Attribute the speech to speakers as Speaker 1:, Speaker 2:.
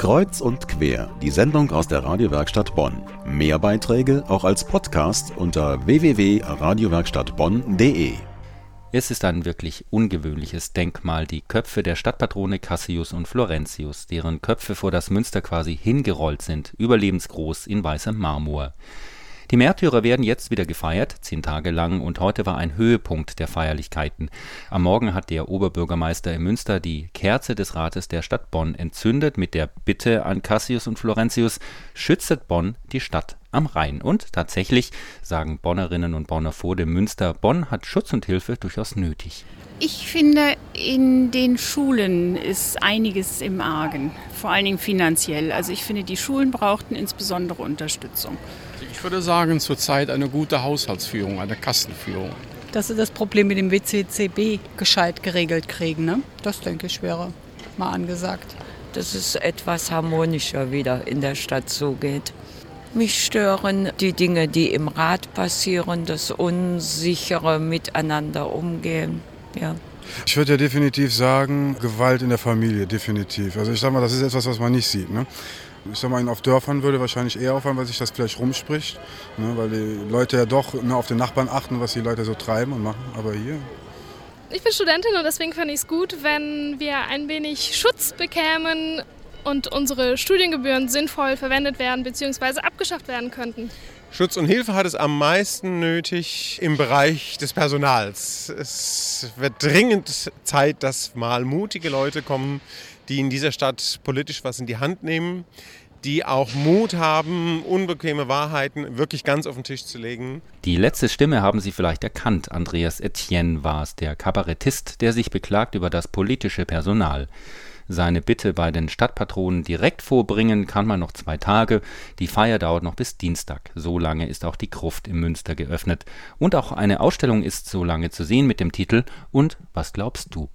Speaker 1: Kreuz und quer, die Sendung aus der Radiowerkstatt Bonn. Mehr Beiträge auch als Podcast unter www.radiowerkstattbonn.de.
Speaker 2: Es ist ein wirklich ungewöhnliches Denkmal, die Köpfe der Stadtpatrone Cassius und Florentius, deren Köpfe vor das Münster quasi hingerollt sind, überlebensgroß in weißem Marmor. Die Märtyrer werden jetzt wieder gefeiert, zehn Tage lang, und heute war ein Höhepunkt der Feierlichkeiten. Am Morgen hat der Oberbürgermeister in Münster die Kerze des Rates der Stadt Bonn entzündet mit der Bitte an Cassius und Florentius, schützet Bonn die Stadt am Rhein. Und tatsächlich sagen Bonnerinnen und Bonner vor dem Münster, Bonn hat Schutz und Hilfe durchaus nötig.
Speaker 3: Ich finde, in den Schulen ist einiges im Argen, vor allen Dingen finanziell. Also ich finde, die Schulen brauchten insbesondere Unterstützung.
Speaker 4: Ich würde sagen, zurzeit eine gute Haushaltsführung, eine Kassenführung.
Speaker 5: Dass sie das Problem mit dem WCCB gescheit geregelt kriegen, ne? das denke ich wäre mal angesagt.
Speaker 6: Dass es etwas harmonischer wieder in der Stadt zugeht. Mich stören die Dinge, die im Rat passieren, das unsichere Miteinander umgehen. Ja.
Speaker 7: Ich würde ja definitiv sagen, Gewalt in der Familie, definitiv. Also ich sage mal, das ist etwas, was man nicht sieht. Ne? Ich sag mal, auf Dörfern würde wahrscheinlich eher auffallen, weil sich das vielleicht rumspricht. Ne? Weil die Leute ja doch ne, auf den Nachbarn achten, was die Leute so treiben und machen. Aber hier.
Speaker 8: Ich bin Studentin und deswegen fände ich es gut, wenn wir ein wenig Schutz bekämen und unsere Studiengebühren sinnvoll verwendet werden bzw. abgeschafft werden könnten.
Speaker 9: Schutz und Hilfe hat es am meisten nötig im Bereich des Personals. Es wird dringend Zeit, dass mal mutige Leute kommen, die in dieser Stadt politisch was in die Hand nehmen, die auch Mut haben, unbequeme Wahrheiten wirklich ganz auf den Tisch zu legen.
Speaker 2: Die letzte Stimme haben Sie vielleicht erkannt. Andreas Etienne war es, der Kabarettist, der sich beklagt über das politische Personal. Seine Bitte bei den Stadtpatronen direkt vorbringen kann man noch zwei Tage. Die Feier dauert noch bis Dienstag. So lange ist auch die Gruft im Münster geöffnet. Und auch eine Ausstellung ist so lange zu sehen mit dem Titel Und was glaubst du?